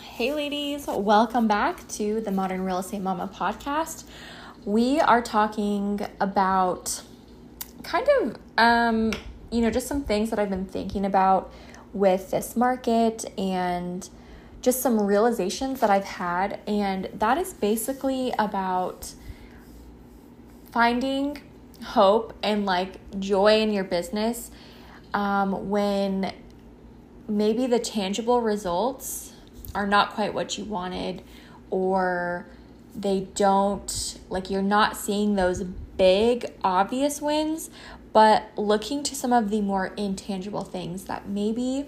Hey, ladies, welcome back to the Modern Real Estate Mama podcast. We are talking about kind of, um, you know, just some things that I've been thinking about with this market and just some realizations that I've had. And that is basically about finding hope and like joy in your business um, when maybe the tangible results are not quite what you wanted or they don't like you're not seeing those big obvious wins but looking to some of the more intangible things that maybe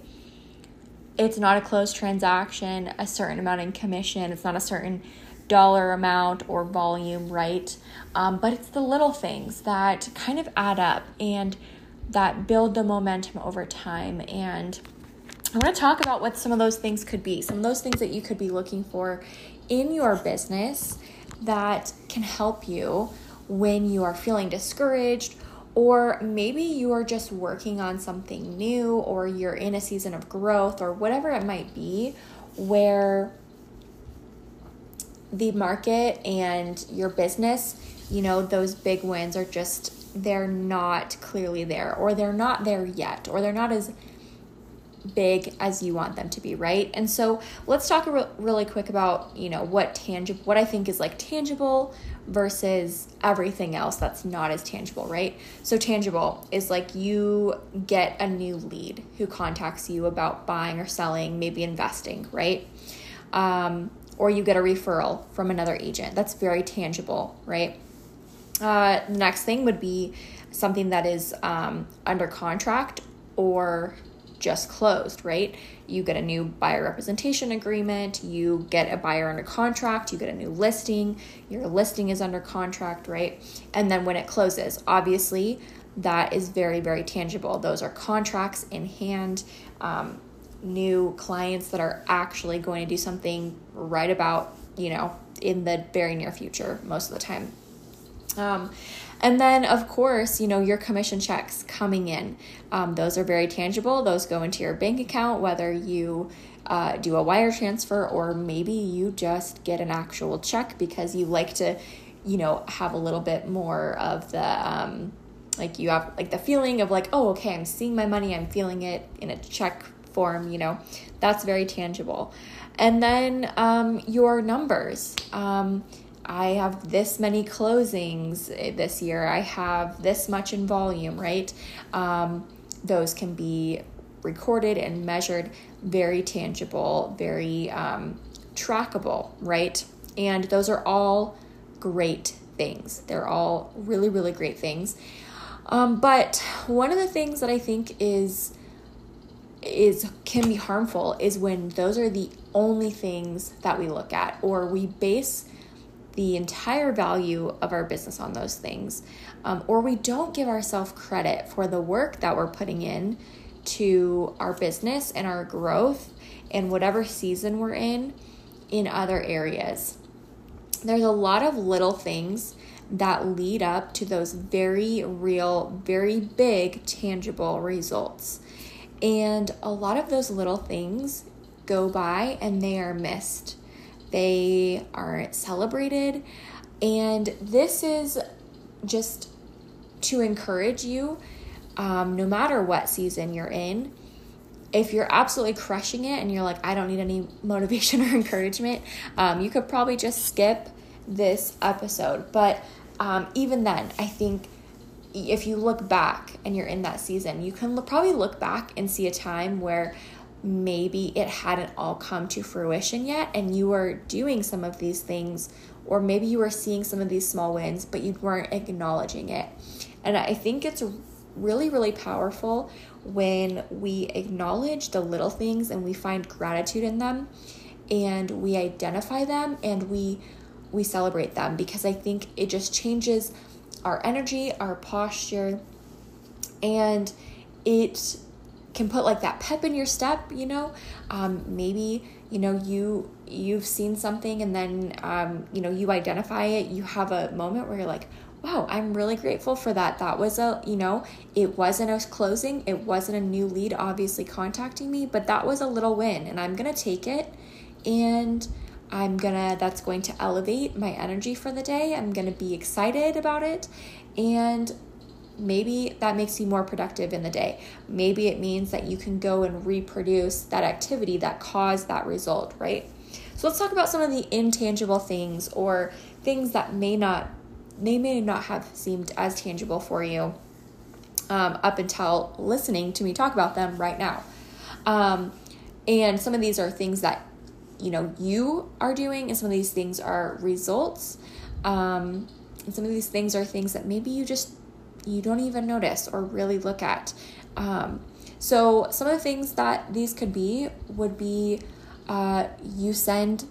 it's not a closed transaction a certain amount in commission it's not a certain dollar amount or volume right? Um, but it's the little things that kind of add up and that build the momentum over time and I want to talk about what some of those things could be, some of those things that you could be looking for in your business that can help you when you are feeling discouraged, or maybe you are just working on something new, or you're in a season of growth, or whatever it might be, where the market and your business, you know, those big wins are just, they're not clearly there, or they're not there yet, or they're not as big as you want them to be, right? And so let's talk re- really quick about, you know, what tangible what I think is like tangible versus everything else that's not as tangible, right? So tangible is like you get a new lead who contacts you about buying or selling, maybe investing, right? Um, or you get a referral from another agent. That's very tangible, right? Uh, next thing would be something that is um, under contract or just closed, right? You get a new buyer representation agreement, you get a buyer under contract, you get a new listing, your listing is under contract, right? And then when it closes, obviously, that is very, very tangible. Those are contracts in hand, um, new clients that are actually going to do something right about, you know, in the very near future, most of the time. Um, and then, of course, you know, your commission checks coming in. Um, those are very tangible. Those go into your bank account, whether you uh, do a wire transfer or maybe you just get an actual check because you like to, you know, have a little bit more of the, um, like, you have like the feeling of like, oh, okay, I'm seeing my money, I'm feeling it in a check form, you know, that's very tangible. And then um, your numbers. Um, I have this many closings this year. I have this much in volume, right? Um, those can be recorded and measured, very tangible, very um, trackable, right? And those are all great things. They're all really, really great things. Um, but one of the things that I think is is can be harmful is when those are the only things that we look at or we base the entire value of our business on those things, um, or we don't give ourselves credit for the work that we're putting in to our business and our growth and whatever season we're in in other areas. There's a lot of little things that lead up to those very real, very big, tangible results. And a lot of those little things go by and they are missed they aren't celebrated. And this is just to encourage you, um, no matter what season you're in. If you're absolutely crushing it and you're like, I don't need any motivation or encouragement, um, you could probably just skip this episode. But um, even then, I think if you look back and you're in that season, you can look, probably look back and see a time where maybe it hadn't all come to fruition yet and you were doing some of these things or maybe you were seeing some of these small wins but you weren't acknowledging it. And i think it's really really powerful when we acknowledge the little things and we find gratitude in them and we identify them and we we celebrate them because i think it just changes our energy our posture and it can put like that pep in your step you know um, maybe you know you you've seen something and then um, you know you identify it you have a moment where you're like wow i'm really grateful for that that was a you know it wasn't a closing it wasn't a new lead obviously contacting me but that was a little win and i'm gonna take it and I'm gonna, that's going to elevate my energy for the day. I'm gonna be excited about it. And maybe that makes you more productive in the day. Maybe it means that you can go and reproduce that activity that caused that result, right? So let's talk about some of the intangible things or things that may not they may not have seemed as tangible for you um, up until listening to me talk about them right now. Um, and some of these are things that you know you are doing, and some of these things are results. Um, and some of these things are things that maybe you just you don't even notice or really look at. Um, so some of the things that these could be would be uh, you send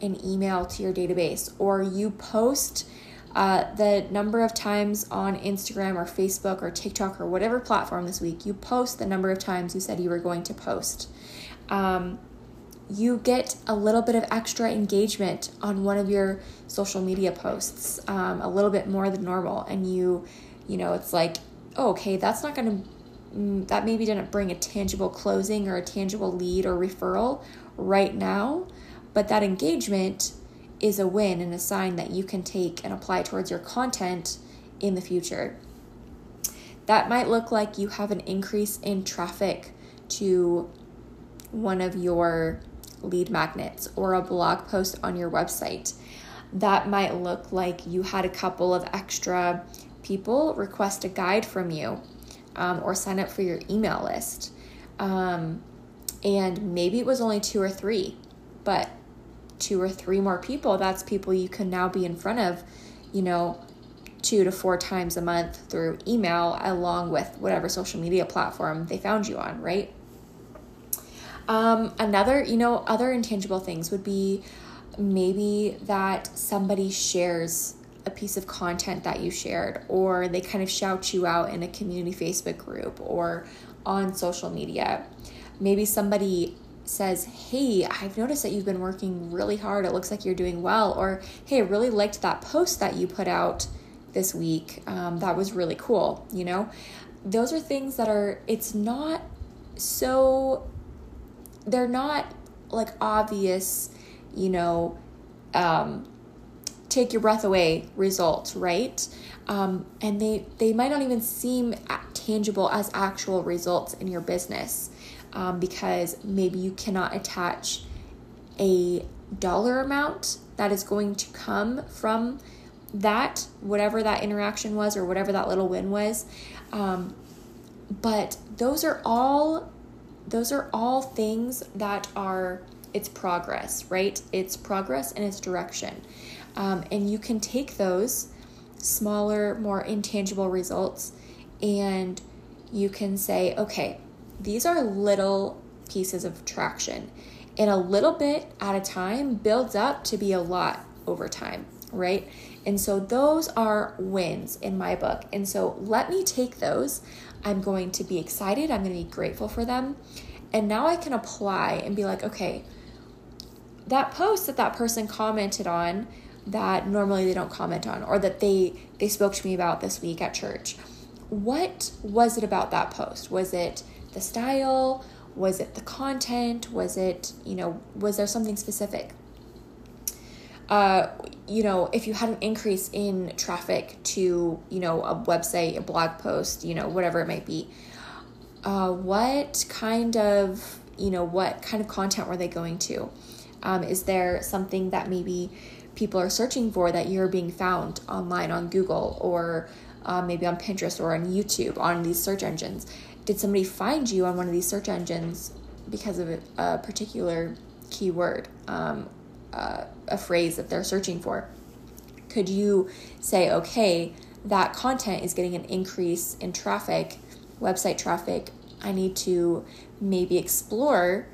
an email to your database or you post uh, the number of times on Instagram or Facebook or TikTok or whatever platform this week, you post the number of times you said you were going to post. Um, you get a little bit of extra engagement on one of your social media posts, um, a little bit more than normal, and you, you know, it's like, oh, okay, that's not going to, mm, that maybe didn't bring a tangible closing or a tangible lead or referral right now, but that engagement is a win and a sign that you can take and apply towards your content in the future. That might look like you have an increase in traffic to one of your lead magnets or a blog post on your website. That might look like you had a couple of extra people request a guide from you um, or sign up for your email list. Um, and maybe it was only two or three, but two or three more people, that's people you can now be in front of, you know, two to four times a month through email, along with whatever social media platform they found you on, right? Um, another, you know, other intangible things would be maybe that somebody shares a piece of content that you shared, or they kind of shout you out in a community Facebook group or on social media. Maybe somebody says, Hey, I've noticed that you've been working really hard. It looks like you're doing well. Or, Hey, I really liked that post that you put out this week. Um, that was really cool. You know, those are things that are, it's not so, they're not like obvious, you know, um, take your breath away results, right? Um, and they they might not even seem tangible as actual results in your business um, because maybe you cannot attach a dollar amount that is going to come from that, whatever that interaction was or whatever that little win was. Um, but those are all those are all things that are it's progress, right? It's progress and it's direction. Um, and you can take those smaller, more intangible results and you can say, okay, these are little pieces of traction. And a little bit at a time builds up to be a lot over time, right? And so those are wins in my book. And so let me take those. I'm going to be excited. I'm going to be grateful for them. And now I can apply and be like, okay, that post that that person commented on that normally they don't comment on or that they they spoke to me about this week at church. What was it about that post? Was it the style? Was it the content? Was it, you know, was there something specific? Uh, you know, if you had an increase in traffic to, you know, a website, a blog post, you know, whatever it might be, uh, what kind of, you know, what kind of content were they going to? Um, is there something that maybe people are searching for that you're being found online on Google or uh, maybe on Pinterest or on YouTube on these search engines? did somebody find you on one of these search engines because of a, particular keyword, um, uh, a phrase that they're searching for? Could you say, okay, that content is getting an increase in traffic, website traffic? I need to maybe explore,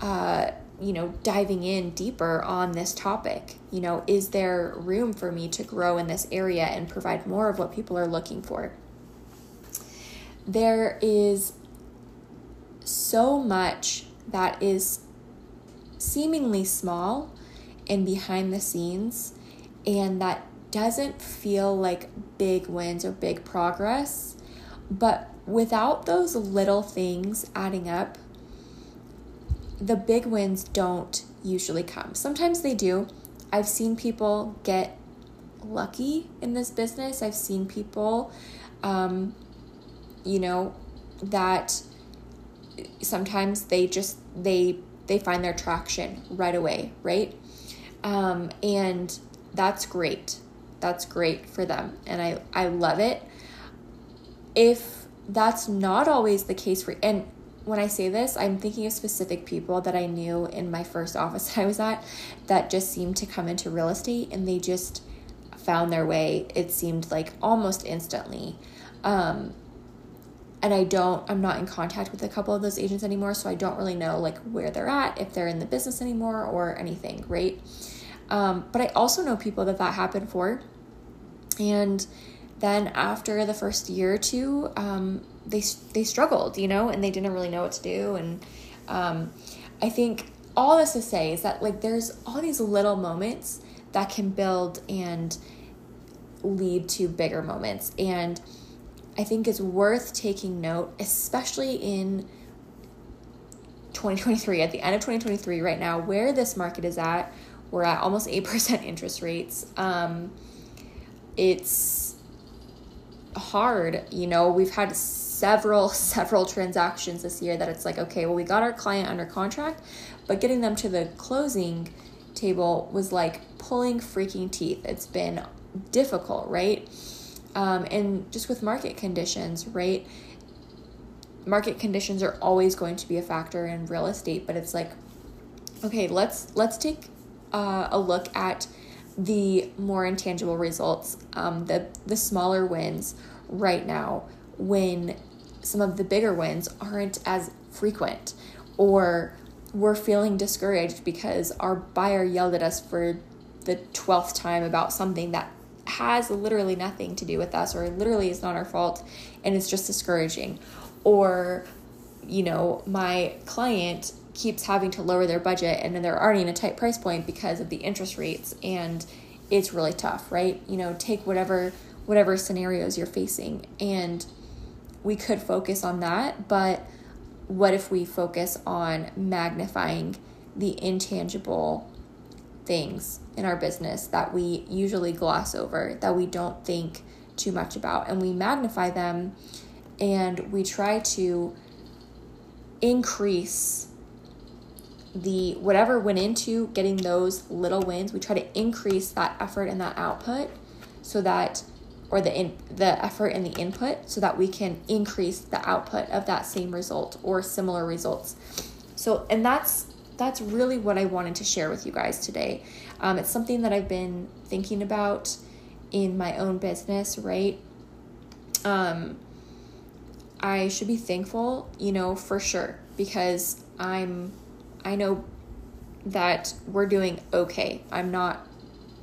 uh, you know, diving in deeper on this topic. You know, is there room for me to grow in this area and provide more of what people are looking for? there is so much that is seemingly small and behind the scenes and that doesn't feel like big wins or big progress. But without those little things adding up, the big wins don't usually come. Sometimes they do. I've seen people get lucky in this business. I've seen people, um, you know, that sometimes they just they they find their traction right away, right? Um, and that's great. That's great for them, and I I love it. If that's not always the case for and when I say this, I'm thinking of specific people that I knew in my first office I was at that just seemed to come into real estate and they just found their way, it seemed like almost instantly. Um, and I don't, I'm not in contact with a couple of those agents anymore, so I don't really know like where they're at, if they're in the business anymore or anything, right? Um, but I also know people that that happened for. And then after the first year or two, um, they they struggled, you know, and they didn't really know what to do. And um, I think all this to say is that like there's all these little moments that can build and lead to bigger moments. And I think it's worth taking note, especially in 2023, at the end of 2023, right now, where this market is at. We're at almost 8% interest rates. Um, it's hard. You know, we've had several, several transactions this year that it's like, okay, well, we got our client under contract, but getting them to the closing table was like pulling freaking teeth. It's been difficult, right? Um, and just with market conditions, right? Market conditions are always going to be a factor in real estate, but it's like, okay, let's let's take uh, a look at the more intangible results, um, the the smaller wins right now when some of the bigger wins aren't as frequent or we're feeling discouraged because our buyer yelled at us for the 12th time about something that has literally nothing to do with us or literally is not our fault and it's just discouraging. Or you know my client keeps having to lower their budget and then they're already in a tight price point because of the interest rates and it's really tough right? You know take whatever whatever scenarios you're facing and we could focus on that but what if we focus on magnifying the intangible things in our business that we usually gloss over that we don't think too much about and we magnify them and we try to increase the whatever went into getting those little wins, we try to increase that effort and that output so that or the in the effort and the input so that we can increase the output of that same result or similar results. So and that's that's really what I wanted to share with you guys today. Um, it's something that I've been thinking about in my own business, right? Um, I should be thankful, you know, for sure, because I'm I know that we're doing okay. I'm not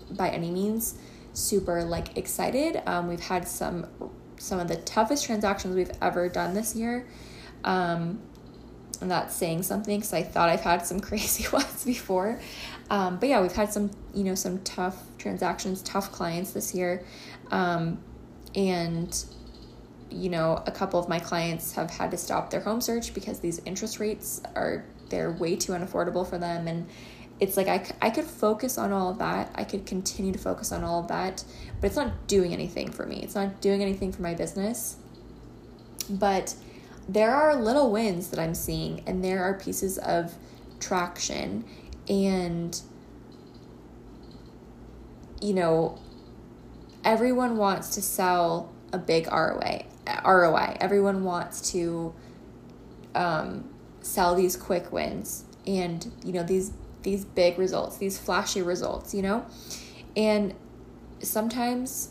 by any means super like excited. Um, we've had some some of the toughest transactions we've ever done this year. Um, and that's saying something because I thought I've had some crazy ones before. Um, but yeah, we've had some, you know, some tough transactions, tough clients this year. Um, and, you know, a couple of my clients have had to stop their home search because these interest rates are they're way too unaffordable for them and it's like I, I could focus on all of that. I could continue to focus on all of that but it's not doing anything for me. It's not doing anything for my business. But there are little wins that i'm seeing and there are pieces of traction. And you know everyone wants to sell a big ROI ROI everyone wants to um, sell these quick wins. And you know these these big results these flashy results you know? And sometimes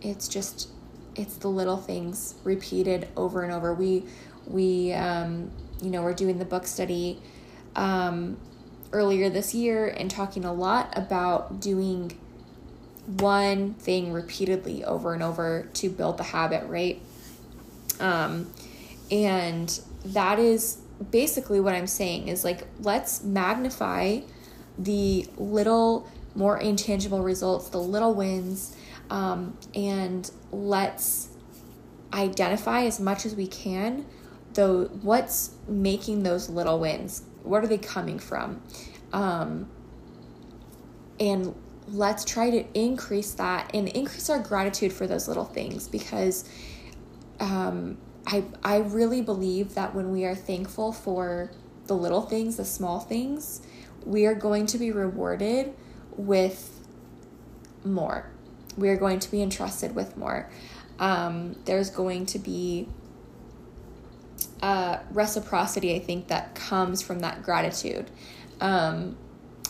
it's just it's the little things repeated over and over. We we um, you know we're doing the book study um, earlier this year and talking a lot about doing one thing repeatedly over and over to build the habit right? Um, and that is basically what I'm saying is like let's magnify the little more intangible results, the little wins, um, and let's identify as much as we can though what's making those little wins. What are they coming from? Um, and let's try to increase that and increase our gratitude for those little things because um, I, I really believe that when we are thankful for the little things, the small things, we are going to be rewarded with more. We are going to be entrusted with more. Um, there's going to be uh, reciprocity, I think, that comes from that gratitude. Um,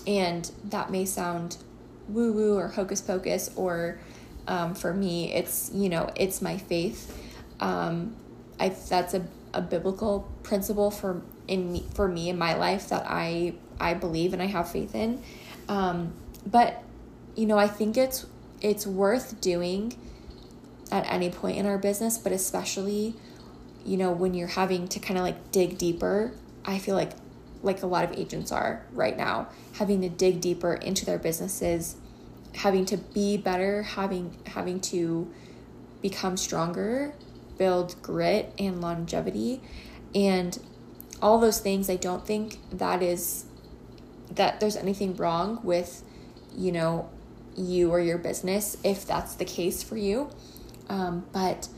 and that may sound woo woo or hocus pocus, or um, for me, it's, you know, it's my faith. Um, I, that's a, a biblical principle for in me, for me in my life that I I believe and I have faith in. Um, but you know, I think it's it's worth doing at any point in our business, but especially you know when you're having to kind of like dig deeper. I feel like like a lot of agents are right now, having to dig deeper into their businesses, having to be better, having having to become stronger, build grit and longevity and all those things I don't think that is that there's anything wrong with you know you or your business if that's the case for you um, but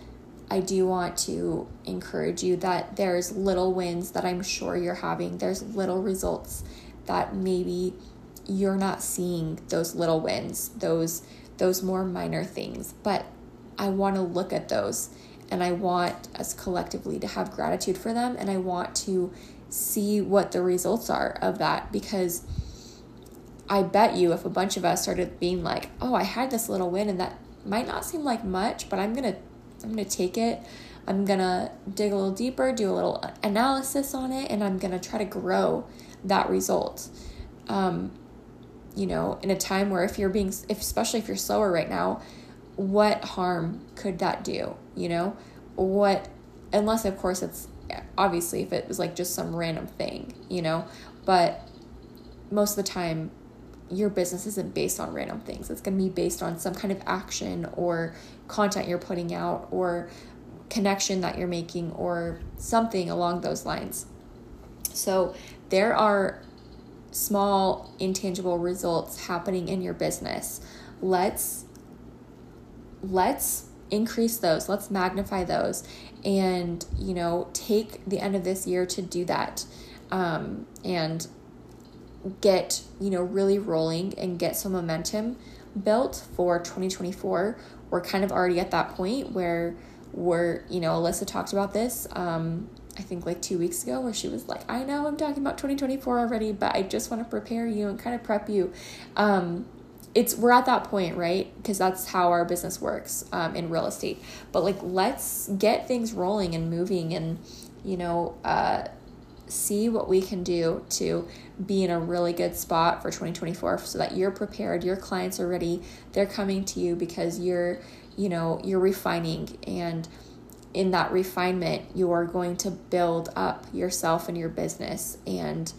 I do want to encourage you that there's little wins that I'm sure you're having. There's little results that maybe you're not seeing those little wins, those those more minor things. But I want to look at those and I want us collectively to have gratitude for them and I want to see what the results are of that because I bet you if a bunch of us started being like, "Oh, I had this little win and that might not seem like much, but I'm going to I'm going to take it. I'm going to dig a little deeper, do a little analysis on it, and I'm going to try to grow that result. Um, you know, in a time where if you're being, if, especially if you're slower right now, what harm could that do? You know, what, unless of course it's obviously if it was like just some random thing, you know, but most of the time your business isn't based on random things. It's going to be based on some kind of action or content you're putting out or connection that you're making or something along those lines. So there are small intangible results happening in your business. Let's let's increase those. Let's magnify those and, you know, take the end of this year to do that. Um, and get, you know, really rolling and get some momentum built for 2024. We're kind of already at that point where we're, you know, Alyssa talked about this. Um, I think like two weeks ago, where she was like, I know I'm talking about 2024 already, but I just want to prepare you and kind of prep you. Um, it's we're at that point, right? Because that's how our business works um, in real estate. But like, let's get things rolling and moving, and you know, uh, see what we can do to be in a really good spot for 2024 so that you're prepared your clients are ready they're coming to you because you're you know you're refining and in that refinement you are going to build up yourself and your business and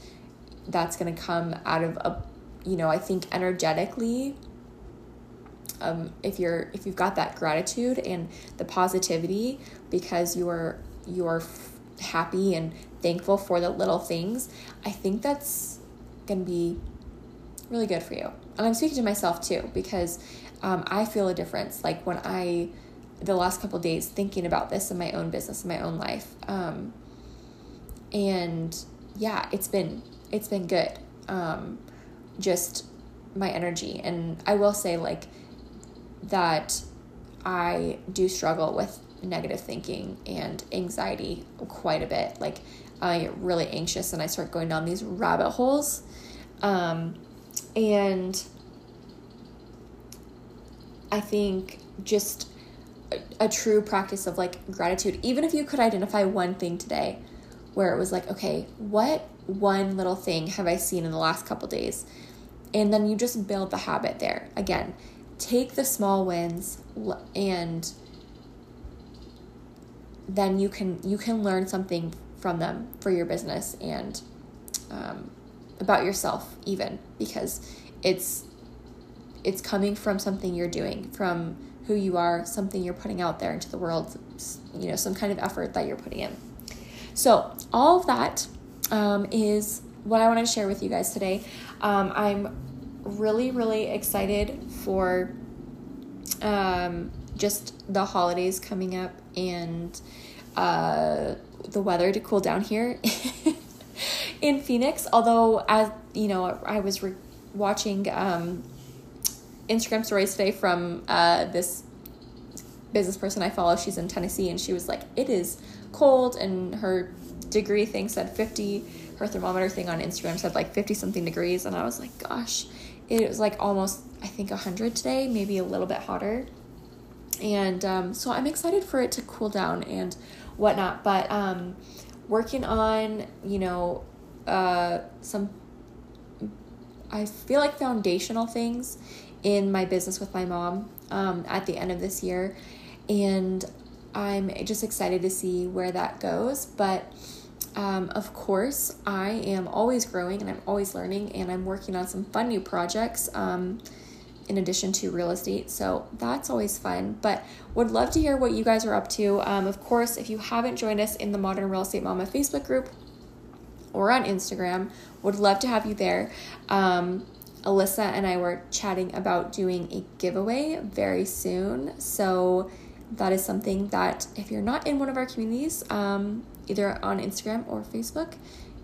that's going to come out of a you know i think energetically um, if you're if you've got that gratitude and the positivity because you're you're happy and thankful for the little things, I think that's to be really good for you. And I'm speaking to myself too because um, I feel a difference. Like when I, the last couple days, thinking about this in my own business, in my own life, um, and yeah, it's been it's been good. Um, just my energy, and I will say like that I do struggle with negative thinking and anxiety quite a bit. Like I get really anxious and I start going down these rabbit holes. Um, and I think just a, a true practice of like gratitude, even if you could identify one thing today where it was like, okay, what one little thing have I seen in the last couple days? And then you just build the habit there. Again, take the small wins and then you can you can learn something from them for your business and um, about yourself even because it's it's coming from something you're doing from who you are something you're putting out there into the world you know some kind of effort that you're putting in so all of that um, is what I want to share with you guys today. Um, I'm really, really excited for um, just the holidays coming up and uh, the weather to cool down here in Phoenix. Although, as you know, I was re- watching um, Instagram stories today from uh, this business person I follow. She's in Tennessee, and she was like, "It is cold," and her degree thing said fifty. Her thermometer thing on Instagram said like fifty something degrees, and I was like, "Gosh." It was like almost, I think, 100 today, maybe a little bit hotter. And um, so I'm excited for it to cool down and whatnot. But um, working on, you know, uh, some, I feel like foundational things in my business with my mom um, at the end of this year. And I'm just excited to see where that goes. But um, of course, I am always growing and I'm always learning, and I'm working on some fun new projects um, in addition to real estate. So that's always fun. But would love to hear what you guys are up to. Um, of course, if you haven't joined us in the Modern Real Estate Mama Facebook group or on Instagram, would love to have you there. Um, Alyssa and I were chatting about doing a giveaway very soon. So that is something that if you're not in one of our communities, um, either on Instagram or Facebook,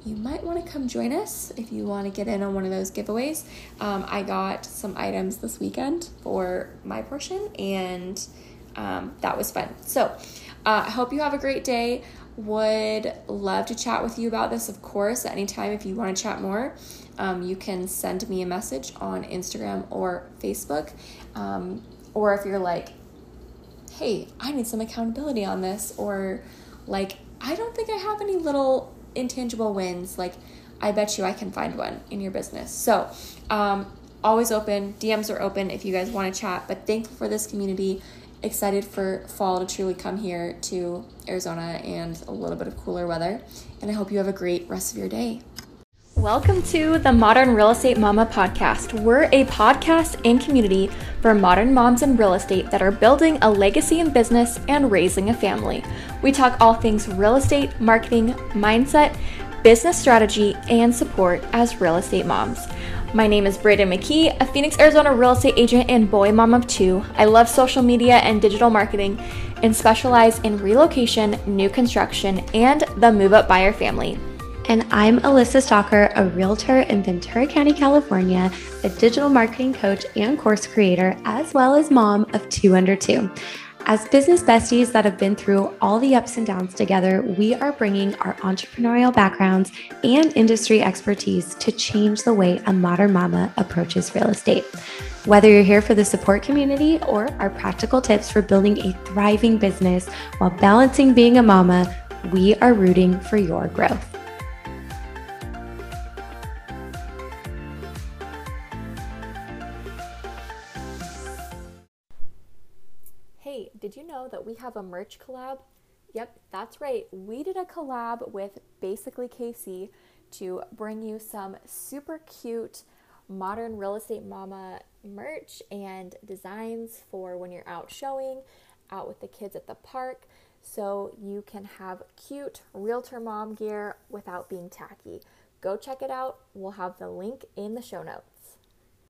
you might want to come join us if you want to get in on one of those giveaways. Um, I got some items this weekend for my portion, and um, that was fun. So, uh, I hope you have a great day. Would love to chat with you about this, of course, at any time if you want to chat more. Um, you can send me a message on Instagram or Facebook. Um, or if you're like, hey, I need some accountability on this, or like, I don't think I have any little intangible wins. Like, I bet you I can find one in your business. So, um, always open. DMs are open if you guys want to chat. But thankful for this community. Excited for fall to truly come here to Arizona and a little bit of cooler weather. And I hope you have a great rest of your day. Welcome to the Modern Real Estate Mama podcast. We're a podcast and community for modern moms in real estate that are building a legacy in business and raising a family. We talk all things real estate, marketing, mindset, business strategy, and support as real estate moms. My name is Braiden McKee, a Phoenix, Arizona real estate agent and boy mom of two. I love social media and digital marketing and specialize in relocation, new construction, and the move up buyer family. And I'm Alyssa Stalker, a realtor in Ventura County, California, a digital marketing coach and course creator, as well as mom of two under two. As business besties that have been through all the ups and downs together, we are bringing our entrepreneurial backgrounds and industry expertise to change the way a modern mama approaches real estate. Whether you're here for the support community or our practical tips for building a thriving business while balancing being a mama, we are rooting for your growth. Have a merch collab? Yep, that's right. We did a collab with Basically Kasie to bring you some super cute modern real estate mama merch and designs for when you're out showing, out with the kids at the park, so you can have cute realtor mom gear without being tacky. Go check it out. We'll have the link in the show notes.